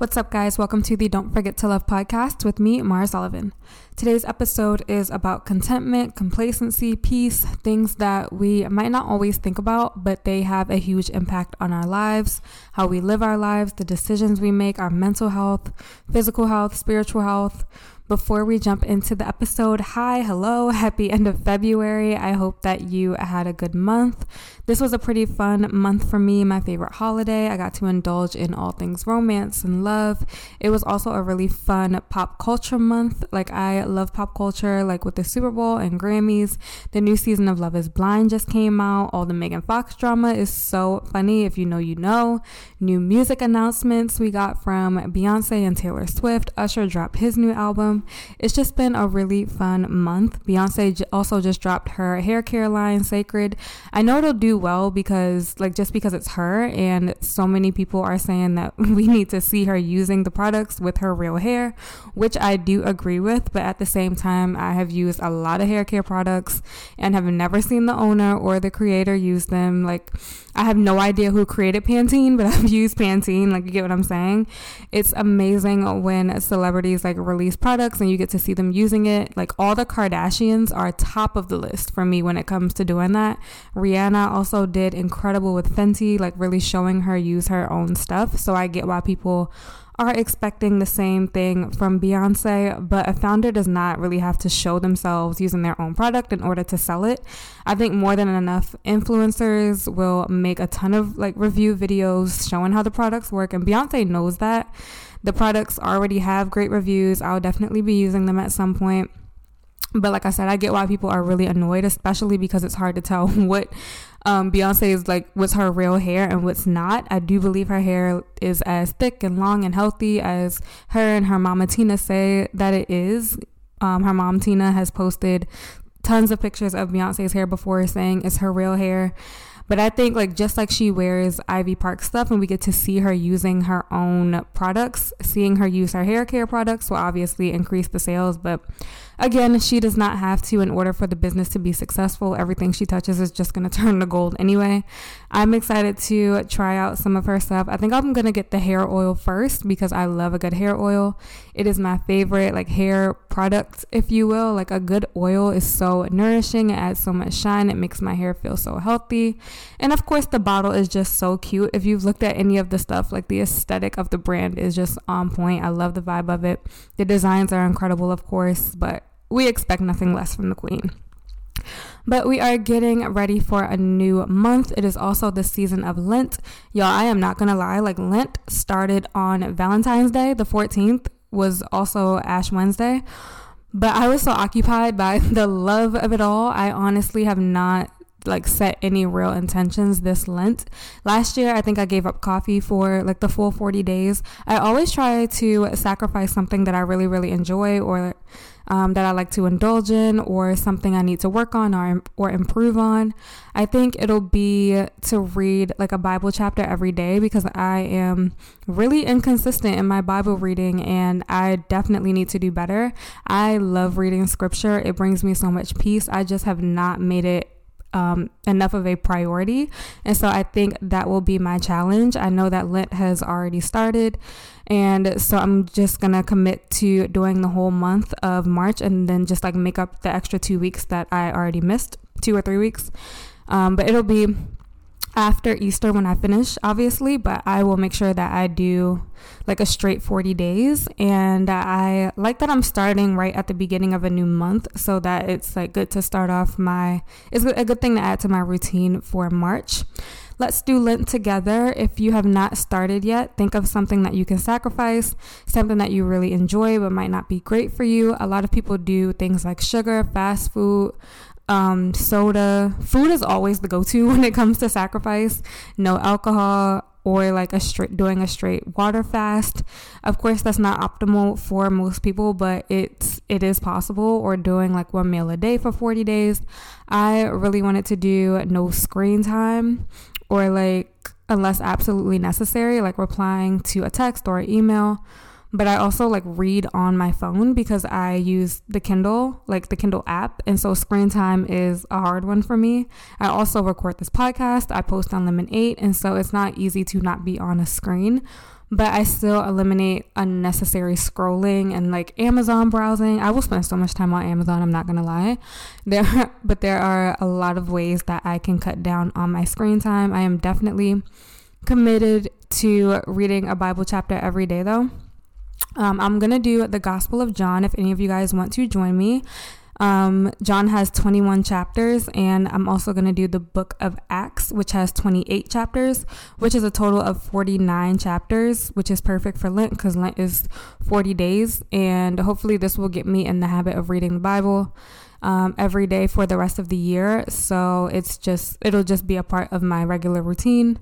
What's up, guys? Welcome to the Don't Forget to Love podcast with me, Maura Sullivan. Today's episode is about contentment, complacency, peace, things that we might not always think about, but they have a huge impact on our lives, how we live our lives, the decisions we make, our mental health, physical health, spiritual health. Before we jump into the episode, hi, hello, happy end of February. I hope that you had a good month. This was a pretty fun month for me, my favorite holiday. I got to indulge in all things romance and love. It was also a really fun pop culture month. Like, I love pop culture, like with the Super Bowl and Grammys. The new season of Love is Blind just came out. All the Megan Fox drama is so funny. If you know, you know. New music announcements we got from Beyonce and Taylor Swift. Usher dropped his new album. It's just been a really fun month. Beyonce also just dropped her hair care line, Cécred. I know it'll do well because like just because it's her and so many people are saying that we need to see her using the products with her real hair, which I do agree with, but at the same time I have used a lot of hair care products and have never seen the owner or the creator use them. Like I have no idea who created Pantene, but I've used Pantene, like you get what I'm saying? It's amazing when celebrities like release products and you get to see them using it. Like all the Kardashians are top of the list for me when it comes to doing that. Rihanna also also did incredible with Fenty, like really showing her use her own stuff. So I get why people are expecting the same thing from Beyonce, but a founder does not really have to show themselves using their own product in order to sell it. I think more than enough influencers will make a ton of like review videos showing how the products work, and Beyonce knows that. The products already have great reviews. I'll definitely be using them at some point. But like I said, I get why people are really annoyed, especially because it's hard to tell what um, Beyonce is like what's her real hair and what's not. I do believe her hair is as thick and long and healthy as her and her mama Tina say that it is. Um, her mom Tina has posted tons of pictures of Beyonce's hair before saying it's her real hair. But I think like just like she wears Ivy Park stuff and we get to see her using her own products, seeing her use her hair care products will obviously increase the sales, but Again, she does not have to in order for the business to be successful. Everything she touches is just going to turn to gold anyway. I'm excited to try out some of her stuff. I think I'm going to get the hair oil first because I love a good hair oil. It is my favorite like hair product, if you will. Like a good oil is so nourishing. It adds so much shine. It makes my hair feel so healthy. And of course, the bottle is just so cute. If you've looked at any of the stuff, like the aesthetic of the brand is just on point. I love the vibe of it. The designs are incredible, of course, but we expect nothing less from the Queen. But we are getting ready for a new month. It is also the season of Lent. Y'all, I am not gonna lie, like Lent started on Valentine's Day, the 14th was also Ash Wednesday. But I was so occupied by the love of it all. I honestly have not like set any real intentions this Lent. Last year, I think I gave up coffee for like the full 40 days. I always try to sacrifice something that I really, really enjoy or um, that I like to indulge in or something I need to work on or, or improve on. I think it'll be to read like a Bible chapter every day because I am really inconsistent in my Bible reading and I definitely need to do better. I love reading scripture, it brings me so much peace. I just have not made it um, enough of a priority. And so I think that will be my challenge. I know that Lent has already started. And so I'm just going to commit to doing the whole month of March and then just like make up the extra two weeks that I already missed, two or three weeks. Um, but it'll be after Easter when I finish, obviously, but I will make sure that I do like a straight 40 days. And I like that I'm starting right at the beginning of a new month so that it's like good to start off my, it's a good thing to add to my routine for March. Let's do Lent together. If you have not started yet, think of something that you can sacrifice, something that you really enjoy but might not be great for you. A lot of people do things like sugar, fast food, um, soda. Food is always the go-to when it comes to sacrifice. No alcohol or like a straight doing a straight water fast. Of course, that's not optimal for most people, but it's it is possible. Or doing like one meal a day for 40 days. I really wanted to do no screen time or like unless absolutely necessary, like replying to a text or email but I also like read on my phone because I use the Kindle, like the Kindle app. And so screen time is a hard one for me. I also record this podcast, I post on Lemon8, and so it's not easy to not be on a screen. but I still eliminate unnecessary scrolling and like Amazon browsing. I will spend so much time on Amazon, I'm not gonna lie. There but there are a lot of ways that I can cut down on my screen time. I am definitely committed to reading a Bible chapter every day though. Um, I'm gonna do the Gospel of John if any of you guys want to join me. Um, John has 21 chapters, and I'm also going to do the book of Acts, which has 28 chapters, which is a total of 49 chapters, which is perfect for Lent because Lent is 40 days. And hopefully, this will get me in the habit of reading the Bible. Um, every day for the rest of the year. So it's just, it'll just be a part of my regular routine.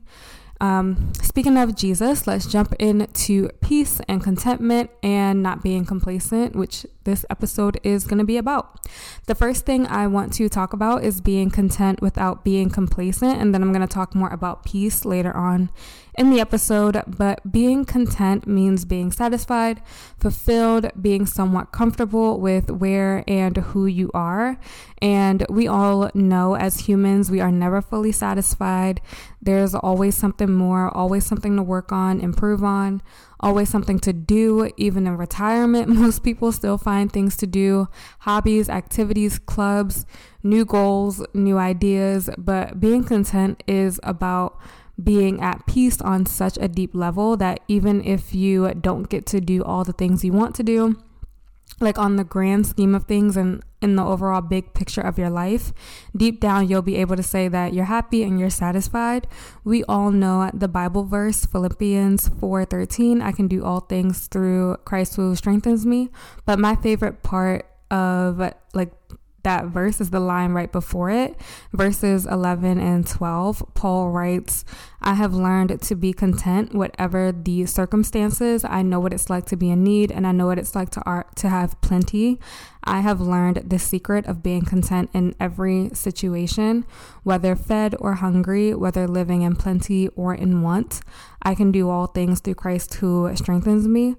Um, speaking of Jesus, let's jump into peace and contentment and not being complacent, which this episode is going to be about. The first thing I want to talk about is being content without being complacent, and then I'm going to talk more about peace later on in the episode. But being content means being satisfied, fulfilled, being somewhat comfortable with where and who you are. And we all know as humans, we are never fully satisfied. There's always something more, always something to work on, improve on always something to do. Even in retirement, most people still find things to do hobbies, activities, clubs, new goals, new ideas. But being content is about being at peace on such a deep level that even if you don't get to do all the things you want to do, like on the grand scheme of things and in the overall big picture of your life, deep down you'll be able to say that you're happy and you're satisfied. We all know the Bible verse Philippians 4:13, I can do all things through Christ who strengthens me, but my favorite part of like that verse is the line right before it. Verses 11 and 12, Paul writes, I have learned to be content whatever the circumstances. I know what it's like to be in need and I know what it's like to to have plenty. I have learned the secret of being content in every situation, whether fed or hungry, whether living in plenty or in want. I can do all things through Christ who strengthens me.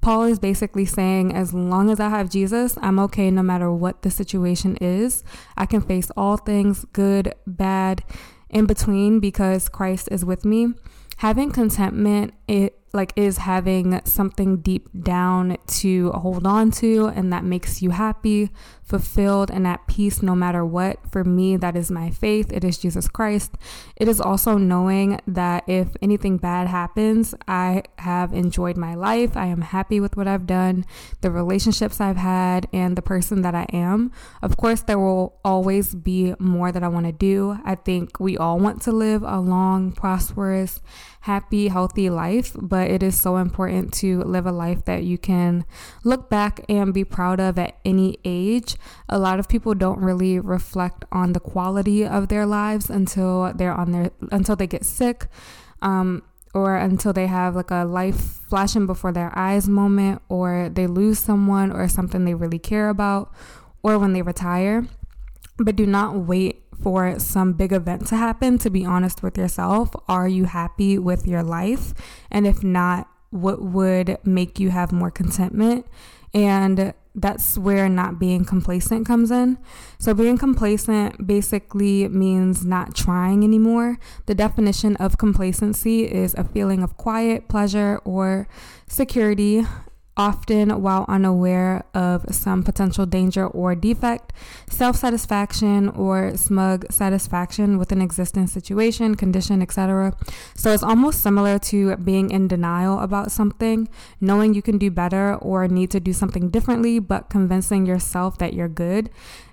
Paul is basically saying, as long as I have Jesus, I'm okay no matter what the situation is. I can face all things, good, bad, in between, because Christ is with me. Having contentment, it like is having something deep down to hold on to and that makes you happy, fulfilled and at peace no matter what. For me, that is my faith. It is Jesus Christ. It is also knowing that if anything bad happens, I have enjoyed my life. I am happy with what I've done, the relationships I've had, and the person that I am. Of course, there will always be more that I want to do. I think we all want to live a long, prosperous, happy, healthy life, but it is so important to live a life that you can look back and be proud of at any age. A lot of people don't really reflect on the quality of their lives until they're on their until they get sick. Um, or until they have like a life flashing before their eyes moment, or they lose someone or something they really care about, or when they retire. But do not wait for some big event to happen to be honest with yourself. Are you happy with your life? And if not, what would make you have more contentment? And that's where not being complacent comes in. So, being complacent basically means not trying anymore. The definition of complacency is a feeling of quiet, pleasure, or security often while unaware of some potential danger or defect, self satisfaction or smug satisfaction with an existing situation, condition, etc. So it's almost similar to being in denial about something, knowing you can do better or need to do something differently, but convincing yourself that you're good.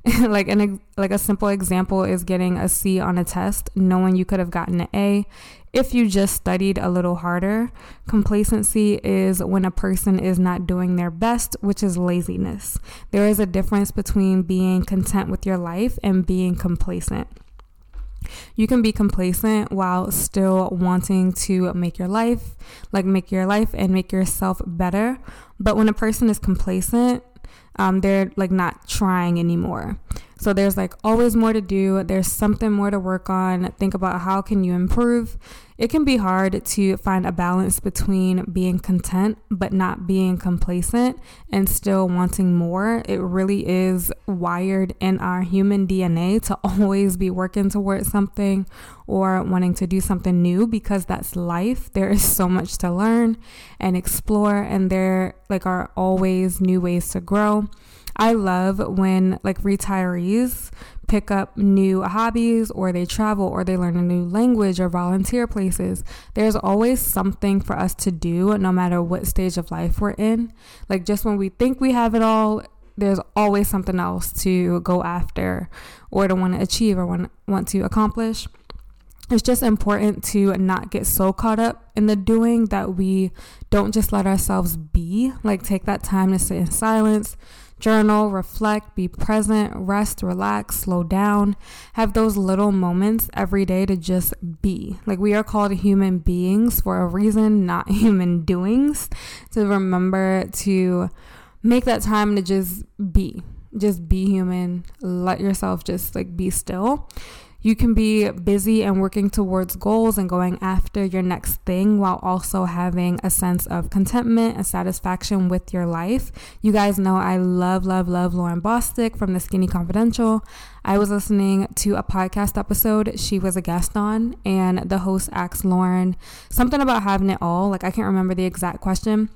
like an like a simple example is getting a C on a test, knowing you could have gotten an A if you just studied a little harder. Complacency is when a person is not doing their best, which is laziness. There is a difference between being content with your life and being complacent. You can be complacent while still wanting to make your life, like make your life and make yourself better. But when a person is complacent, um, they're like not trying anymore. So there's like always more to do. There's something more to work on. Think about how can you improve. It can be hard to find a balance between being content but not being complacent and still wanting more. It really is wired in our human DNA to always be working towards something or wanting to do something new because that's life. There is so much to learn and explore and there like are always new ways to grow. I love when like retirees pick up new hobbies or they travel or they learn a new language or volunteer places. There's always something for us to do no matter what stage of life we're in. Like just when we think we have it all, there's always something else to go after or to want to achieve or want, want to accomplish. It's just important to not get so caught up in the doing that we don't just let ourselves be. Like, take that time to sit in silence, Journal, reflect, be present, rest, relax, slow down. Have those little moments every day to just be. Like we are called human beings for a reason, not human doings. To remember to make that time to just be. Just be human. Let yourself just like be still you can be busy and working towards goals and going after your next thing while also having a sense of contentment and satisfaction with your life. You guys know I love, love, love Lauryn Bosstick from the Skinny Confidential. I was listening to a podcast episode she was a guest on, and the host asked Lauryn something about having it all. Like, I can't remember the exact question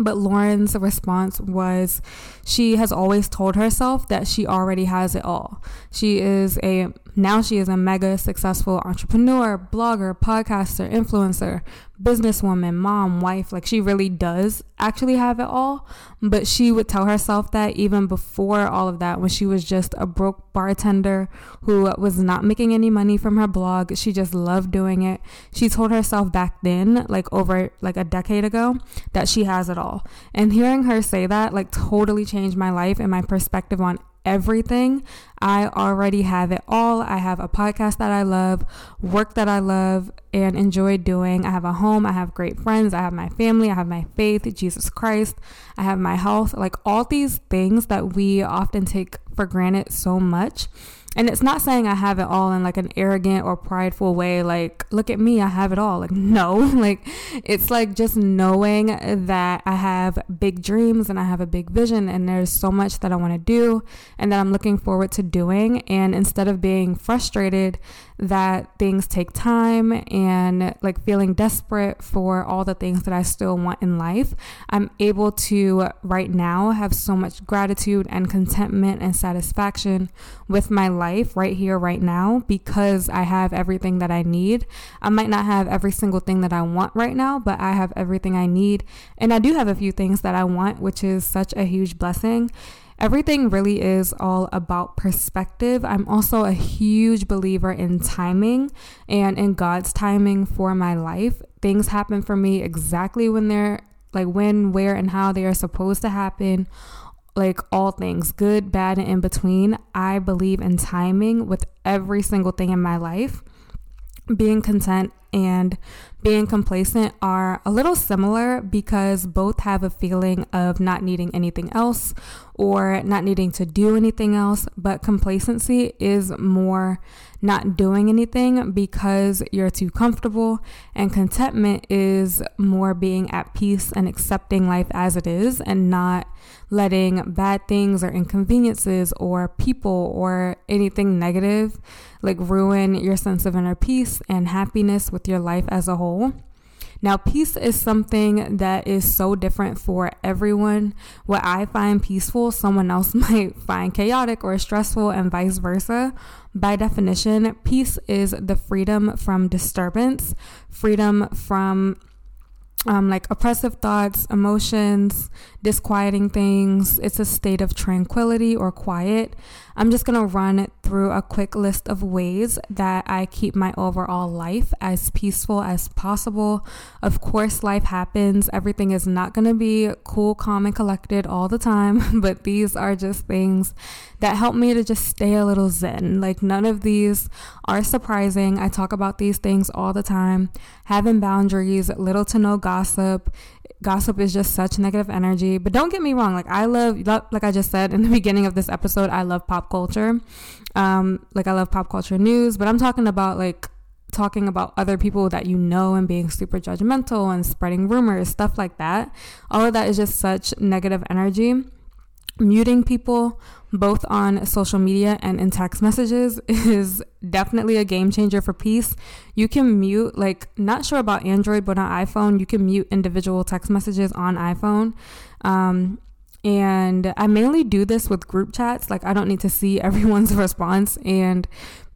but Lauryn's response was she has always told herself that she already has it all. She is a now she is a mega successful entrepreneur, blogger, podcaster, influencer, businesswoman, mom, wife. Like she really does actually have it all. But she would tell herself that even before all of that, when she was just a broke bartender who was not making any money from her blog, she just loved doing it. She told herself back then, like over like a decade ago, that she has it all. And hearing her say that like totally changed my life and my perspective on everything. I already have it all. I have a podcast that I love, work that I love and enjoy doing. I have a home, I have great friends, I have my family, I have my faith, Jesus Christ, I have my health. Like all these things that we often take for granted so much and it's not saying I have it all in like an arrogant or prideful way, like, look at me, I have it all. Like, no, like, it's like just knowing that I have big dreams and I have a big vision and there's so much that I want to do and that I'm looking forward to doing. And instead of being frustrated that things take time and like feeling desperate for all the things that I still want in life, I'm able to right now have so much gratitude and contentment and satisfaction with my life right here, right now, because I have everything that I need. I might not have every single thing that I want right now, but I have everything I need. And I do have a few things that I want, which is such a huge blessing everything really is all about perspective. I'm also a huge believer in timing and in God's timing for my life. Things happen for me exactly when they're like when, where, and how they are supposed to happen. Like all things, good, bad, and in between. I believe in timing with every single thing in my life. Being content and being complacent are a little similar because both have a feeling of not needing anything else or not needing to do anything else, but complacency is more not doing anything because you're too comfortable, and contentment is more being at peace and accepting life as it is and not letting bad things or inconveniences or people or anything negative like ruin your sense of inner peace and happiness with your life as a whole. Now, peace is something that is so different for everyone. What I find peaceful, someone else might find chaotic or stressful, and vice versa. By definition, peace is the freedom from disturbance, freedom from um, like oppressive thoughts, emotions, disquieting things. It's a state of tranquility or quiet. I'm just to run through a quick list of ways that I keep my overall life as peaceful as possible. Of course, life happens. Everything is not to be cool, calm, and collected all the time, but these are just things that help me to just stay a little zen. Like, none of these are surprising. I talk about these things all the time. Having boundaries, little to no gossip. Gossip is just such negative energy. But don't get me wrong, like I love, like I just said in the beginning of this episode, I love pop culture. Um, like I love pop culture news, but I'm talking about like talking about other people that you know and being super judgmental and spreading rumors, stuff like that. All of that is just such negative energy. Muting people both on social media and in text messages is definitely a game changer for peace. You can mute, like, not sure about Android, but on iPhone, you can mute individual text messages on iPhone. Um, and I mainly do this with group chats. Like, I don't need to see everyone's response. And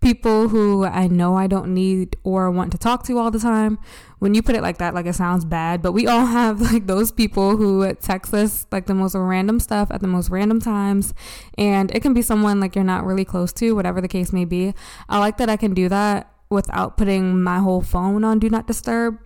people who I know I don't need or want to talk to all the time. When you put it like that, like it sounds bad, but we all have like those people who text us like the most random stuff at the most random times. And it can be someone like you're not really close to, whatever the case may be. I like that I can do that without putting my whole phone on do not disturb.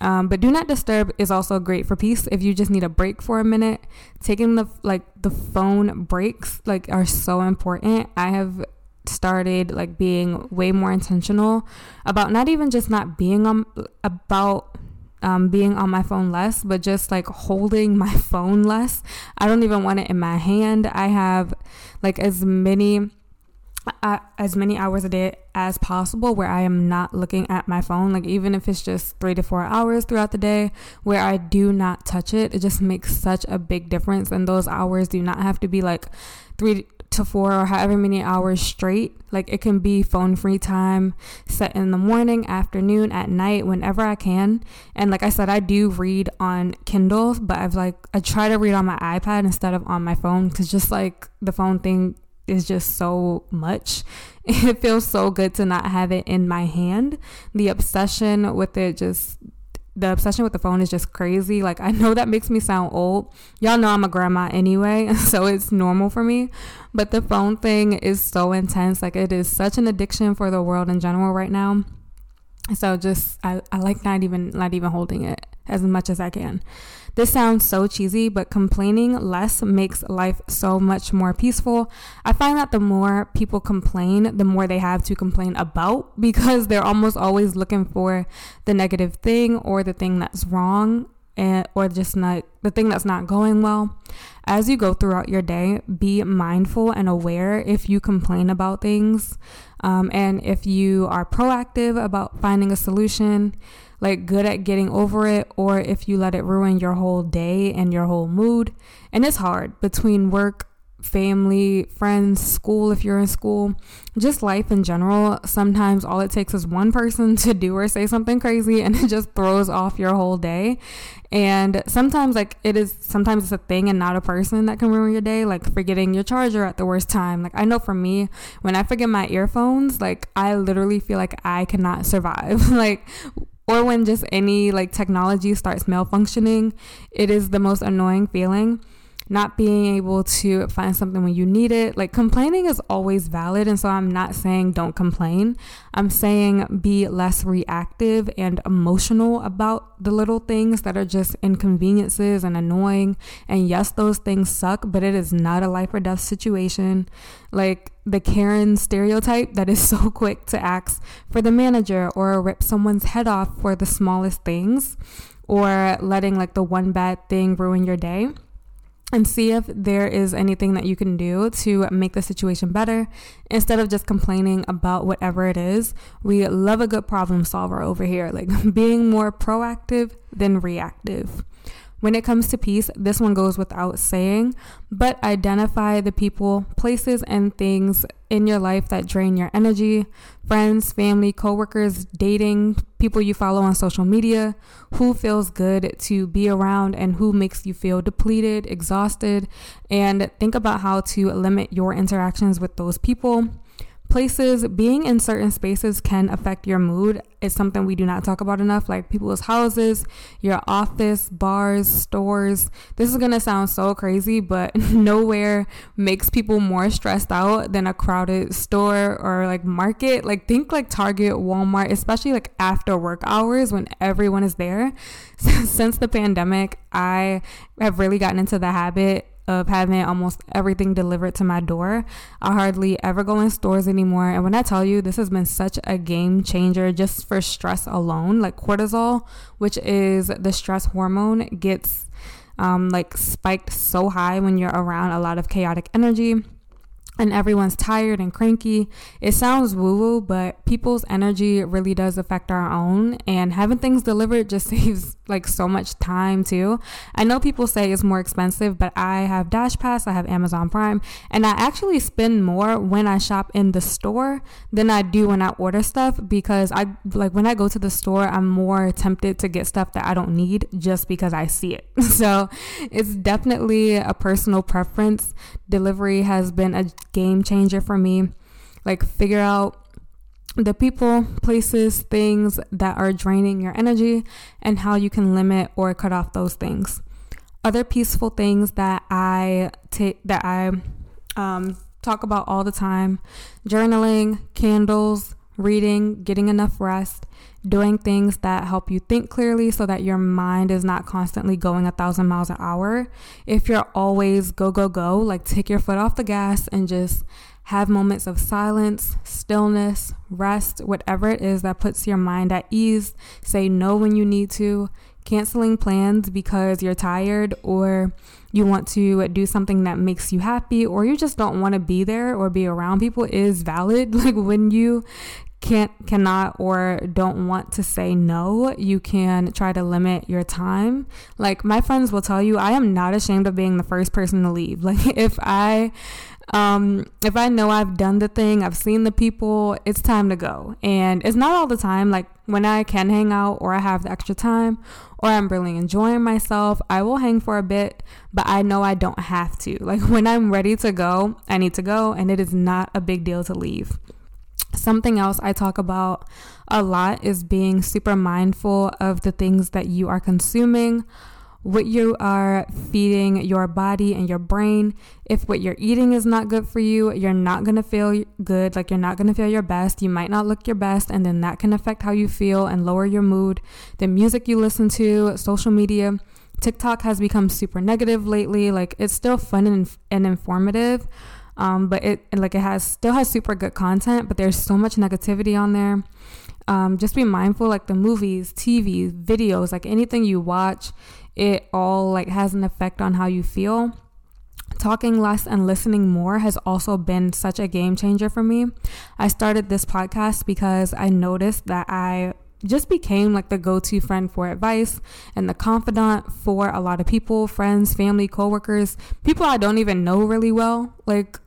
Um, but do not disturb is also great for peace if you just need a break for a minute. Taking the like the phone breaks like are so important. I have started like being way more intentional about not even just not being on about um, being on my phone less, but just like holding my phone less. I don't even want it in my hand. I have like as many uh, as many hours a day as possible where I am not looking at my phone. Like even if it's just three to four hours throughout the day where I do not touch it, it just makes such a big difference. And those hours do not have to be like three to four or however many hours straight. Like it can be phone free time set in the morning, afternoon, at night, whenever I can. And like I said, I do read on Kindle, but I've like, I try to read on my iPad instead of on my phone because just like the phone thing is just so much. It feels so good to not have it in my hand. The obsession with it just the obsession with the phone is just crazy. Like, I know that makes me sound old. Y'all know I'm a grandma anyway, so it's normal for me. But the phone thing is so intense. Like, it is such an addiction for the world in general right now. So just I, I like not even not even holding it as much as I can. This sounds so cheesy, but complaining less makes life so much more peaceful. I find that the more people complain, the more they have to complain about because they're almost always looking for the negative thing or the thing that's wrong and, or just not the thing that's not going well. As you go throughout your day, be mindful and aware if you complain about things um, and if you are proactive about finding a solution like good at getting over it or if you let it ruin your whole day and your whole mood. And it's hard between work, family, friends, school if you're in school, just life in general. Sometimes all it takes is one person to do or say something crazy and it just throws off your whole day. And sometimes like it is sometimes it's a thing and not a person that can ruin your day, like forgetting your charger at the worst time. Like I know for me, when I forget my earphones, like I literally feel like I cannot survive. like or when just any like technology starts malfunctioning, it is the most annoying feeling. Not being able to find something when you need it. Like complaining is always valid. And so I'm not saying don't complain. I'm saying be less reactive and emotional about the little things that are just inconveniences and annoying. And yes, those things suck, but it is not a life or death situation. Like the Karen stereotype that is so quick to ask for the manager or rip someone's head off for the smallest things or letting like the one bad thing ruin your day and see if there is anything that you can do to make the situation better instead of just complaining about whatever it is. We love a good problem solver over here, like being more proactive than reactive. When it comes to peace, this one goes without saying, but identify the people, places, and things in your life that drain your energy. Friends, family, coworkers, dating, people you follow on social media, who feels good to be around and who makes you feel depleted, exhausted, and think about how to limit your interactions with those people places being in certain spaces can affect your mood. It's something we do not talk about enough like people's houses your office bars stores. This is going to sound so crazy but nowhere makes people more stressed out than a crowded store or like market. Like think like target walmart especially like after work hours when everyone is there. Since the pandemic i have really gotten into the habit of having almost everything delivered to my door. I hardly ever go in stores anymore. And when I tell you this has been such a game changer just for stress alone, like cortisol, which is the stress hormone, gets um, like spiked so high when you're around a lot of chaotic energy and everyone's tired and cranky. It sounds woo woo, but people's energy really does affect our own. And having things delivered just saves like so much time too. I know people say it's more expensive, but I have Dash Pass, I have Amazon Prime, and I actually spend more when I shop in the store than I do when I order stuff because I like when I go to the store, I'm more tempted to get stuff that I don't need just because I see it. so it's definitely a personal preference. Delivery has been a game changer for me. Like, figure out the people, places, things that are draining your energy and how you can limit or cut off those things. Other peaceful things that I take that I um, talk about all the time: journaling, candles, reading, getting enough rest, doing things that help you think clearly so that your mind is not constantly going a thousand miles an hour. If you're always go, go, go, like take your foot off the gas and just have moments of silence, stillness, rest, whatever it is that puts your mind at ease. Say no when you need to. Canceling plans because you're tired or you want to do something that makes you happy or you just don't want to be there or be around people is valid. Like when you can't cannot or don't want to say no you can try to limit your time. Like my friends will tell you i am not ashamed of being the first person to leave. Like if i um if i know i've done the thing i've seen the people it's time to go. And it's not all the time. Like when i can hang out or i have the extra time or i'm really enjoying myself i will hang for a bit but i know i don't have to. Like when i'm ready to go i need to go and it is not a big deal to leave Something else I talk about a lot is being super mindful of the things that you are consuming, what you are feeding your body and your brain. If what you're eating is not good for you, you're not to feel good, like you're not to feel your best. You might not look your best, and then that can affect how you feel and lower your mood. The music you listen to, social media. TikTok has become super negative lately. Like it's still fun and, and informative, um, but it like it has still has super good content, but there's so much negativity on there. Um, just be mindful, like the movies, TV, videos, like anything you watch, it all like has an effect on how you feel. Talking less and listening more has also been such a game changer for me. I started this podcast because I noticed that I just became like the go-to friend for advice and the confidant for a lot of people, friends, family, coworkers, people I don't even know really well. Like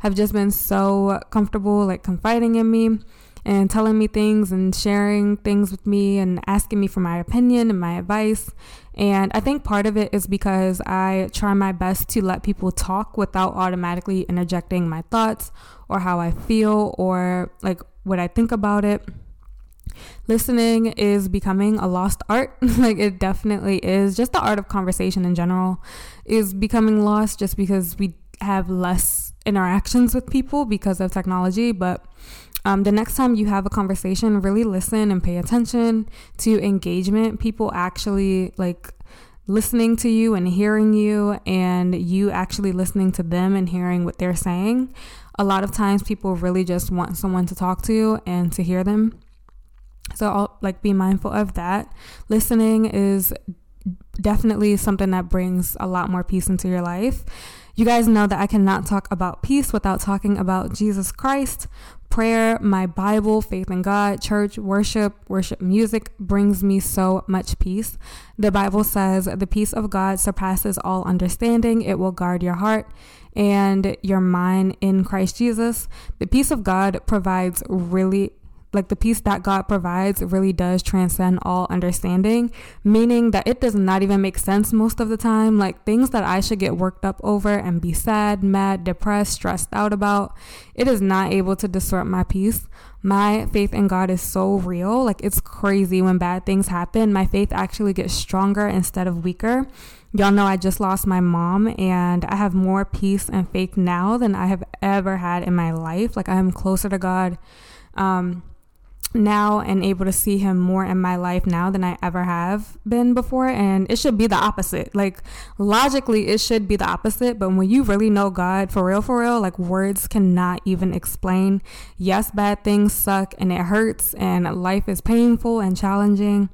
have just been so comfortable like confiding in me and telling me things and sharing things with me and asking me for my opinion and my advice. And I think part of it is because I try my best to let people talk without automatically interjecting my thoughts or how I feel or like what I think about it. Listening is becoming a lost art. like it definitely is. Just the art of conversation in general is becoming lost just because we have less interactions with people because of technology, but um, the next time you have a conversation, really listen and pay attention to engagement. People actually like listening to you and hearing you, and you actually listening to them and hearing what they're saying. A lot of times, people really just want someone to talk to and to hear them. So, I'll like be mindful of that. Listening is definitely something that brings a lot more peace into your life. You guys know that I cannot talk about peace without talking about Jesus Christ. Prayer, my Bible, faith in God, church, worship, worship music brings me so much peace. The Bible says the peace of God surpasses all understanding. It will guard your heart and your mind in Christ Jesus. The peace of God provides really like the peace that God provides really does transcend all understanding, meaning that it does not even make sense most of the time. Like things that I should get worked up over and be sad, mad, depressed, stressed out about, it is not able to distort my peace. My faith in God is so real. Like it's crazy when bad things happen. My faith actually gets stronger instead of weaker. Y'all know I just lost my mom and I have more peace and faith now than I have ever had in my life. Like I am closer to God. Um, now and able to see him more in my life now than I ever have been before. And it should be the opposite. Like, logically, it should be the opposite. But when you really know God for real, for real, like, words cannot even explain. Yes, bad things suck and it hurts, and life is painful and challenging.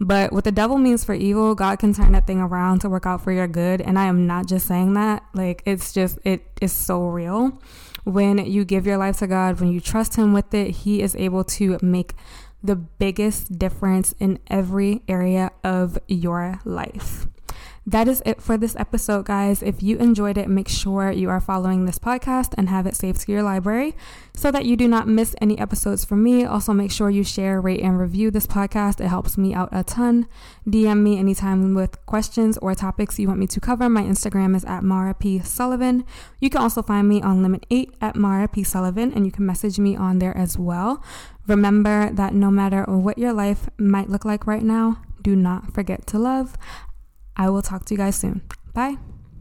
But what the devil means for evil, God can turn that thing around to work out for your good. And I am not just saying that. Like, it's just, it is so real. When you give your life to God, when you trust Him with it, He is able to make the biggest difference in every area of your life. That is it for this episode, guys. If you enjoyed it, make sure you are following this podcast and have it saved to your library so that you do not miss any episodes from me. Also, make sure you share, rate, and review this podcast. It helps me out a ton. DM me anytime with questions or topics you want me to cover. My Instagram is at Maura P. Sullivan. You can also find me on Lemon8 at Maura P. Sullivan, and you can message me on there as well. Remember that no matter what your life might look like right now, do not forget to love. I will talk to you guys soon. Bye.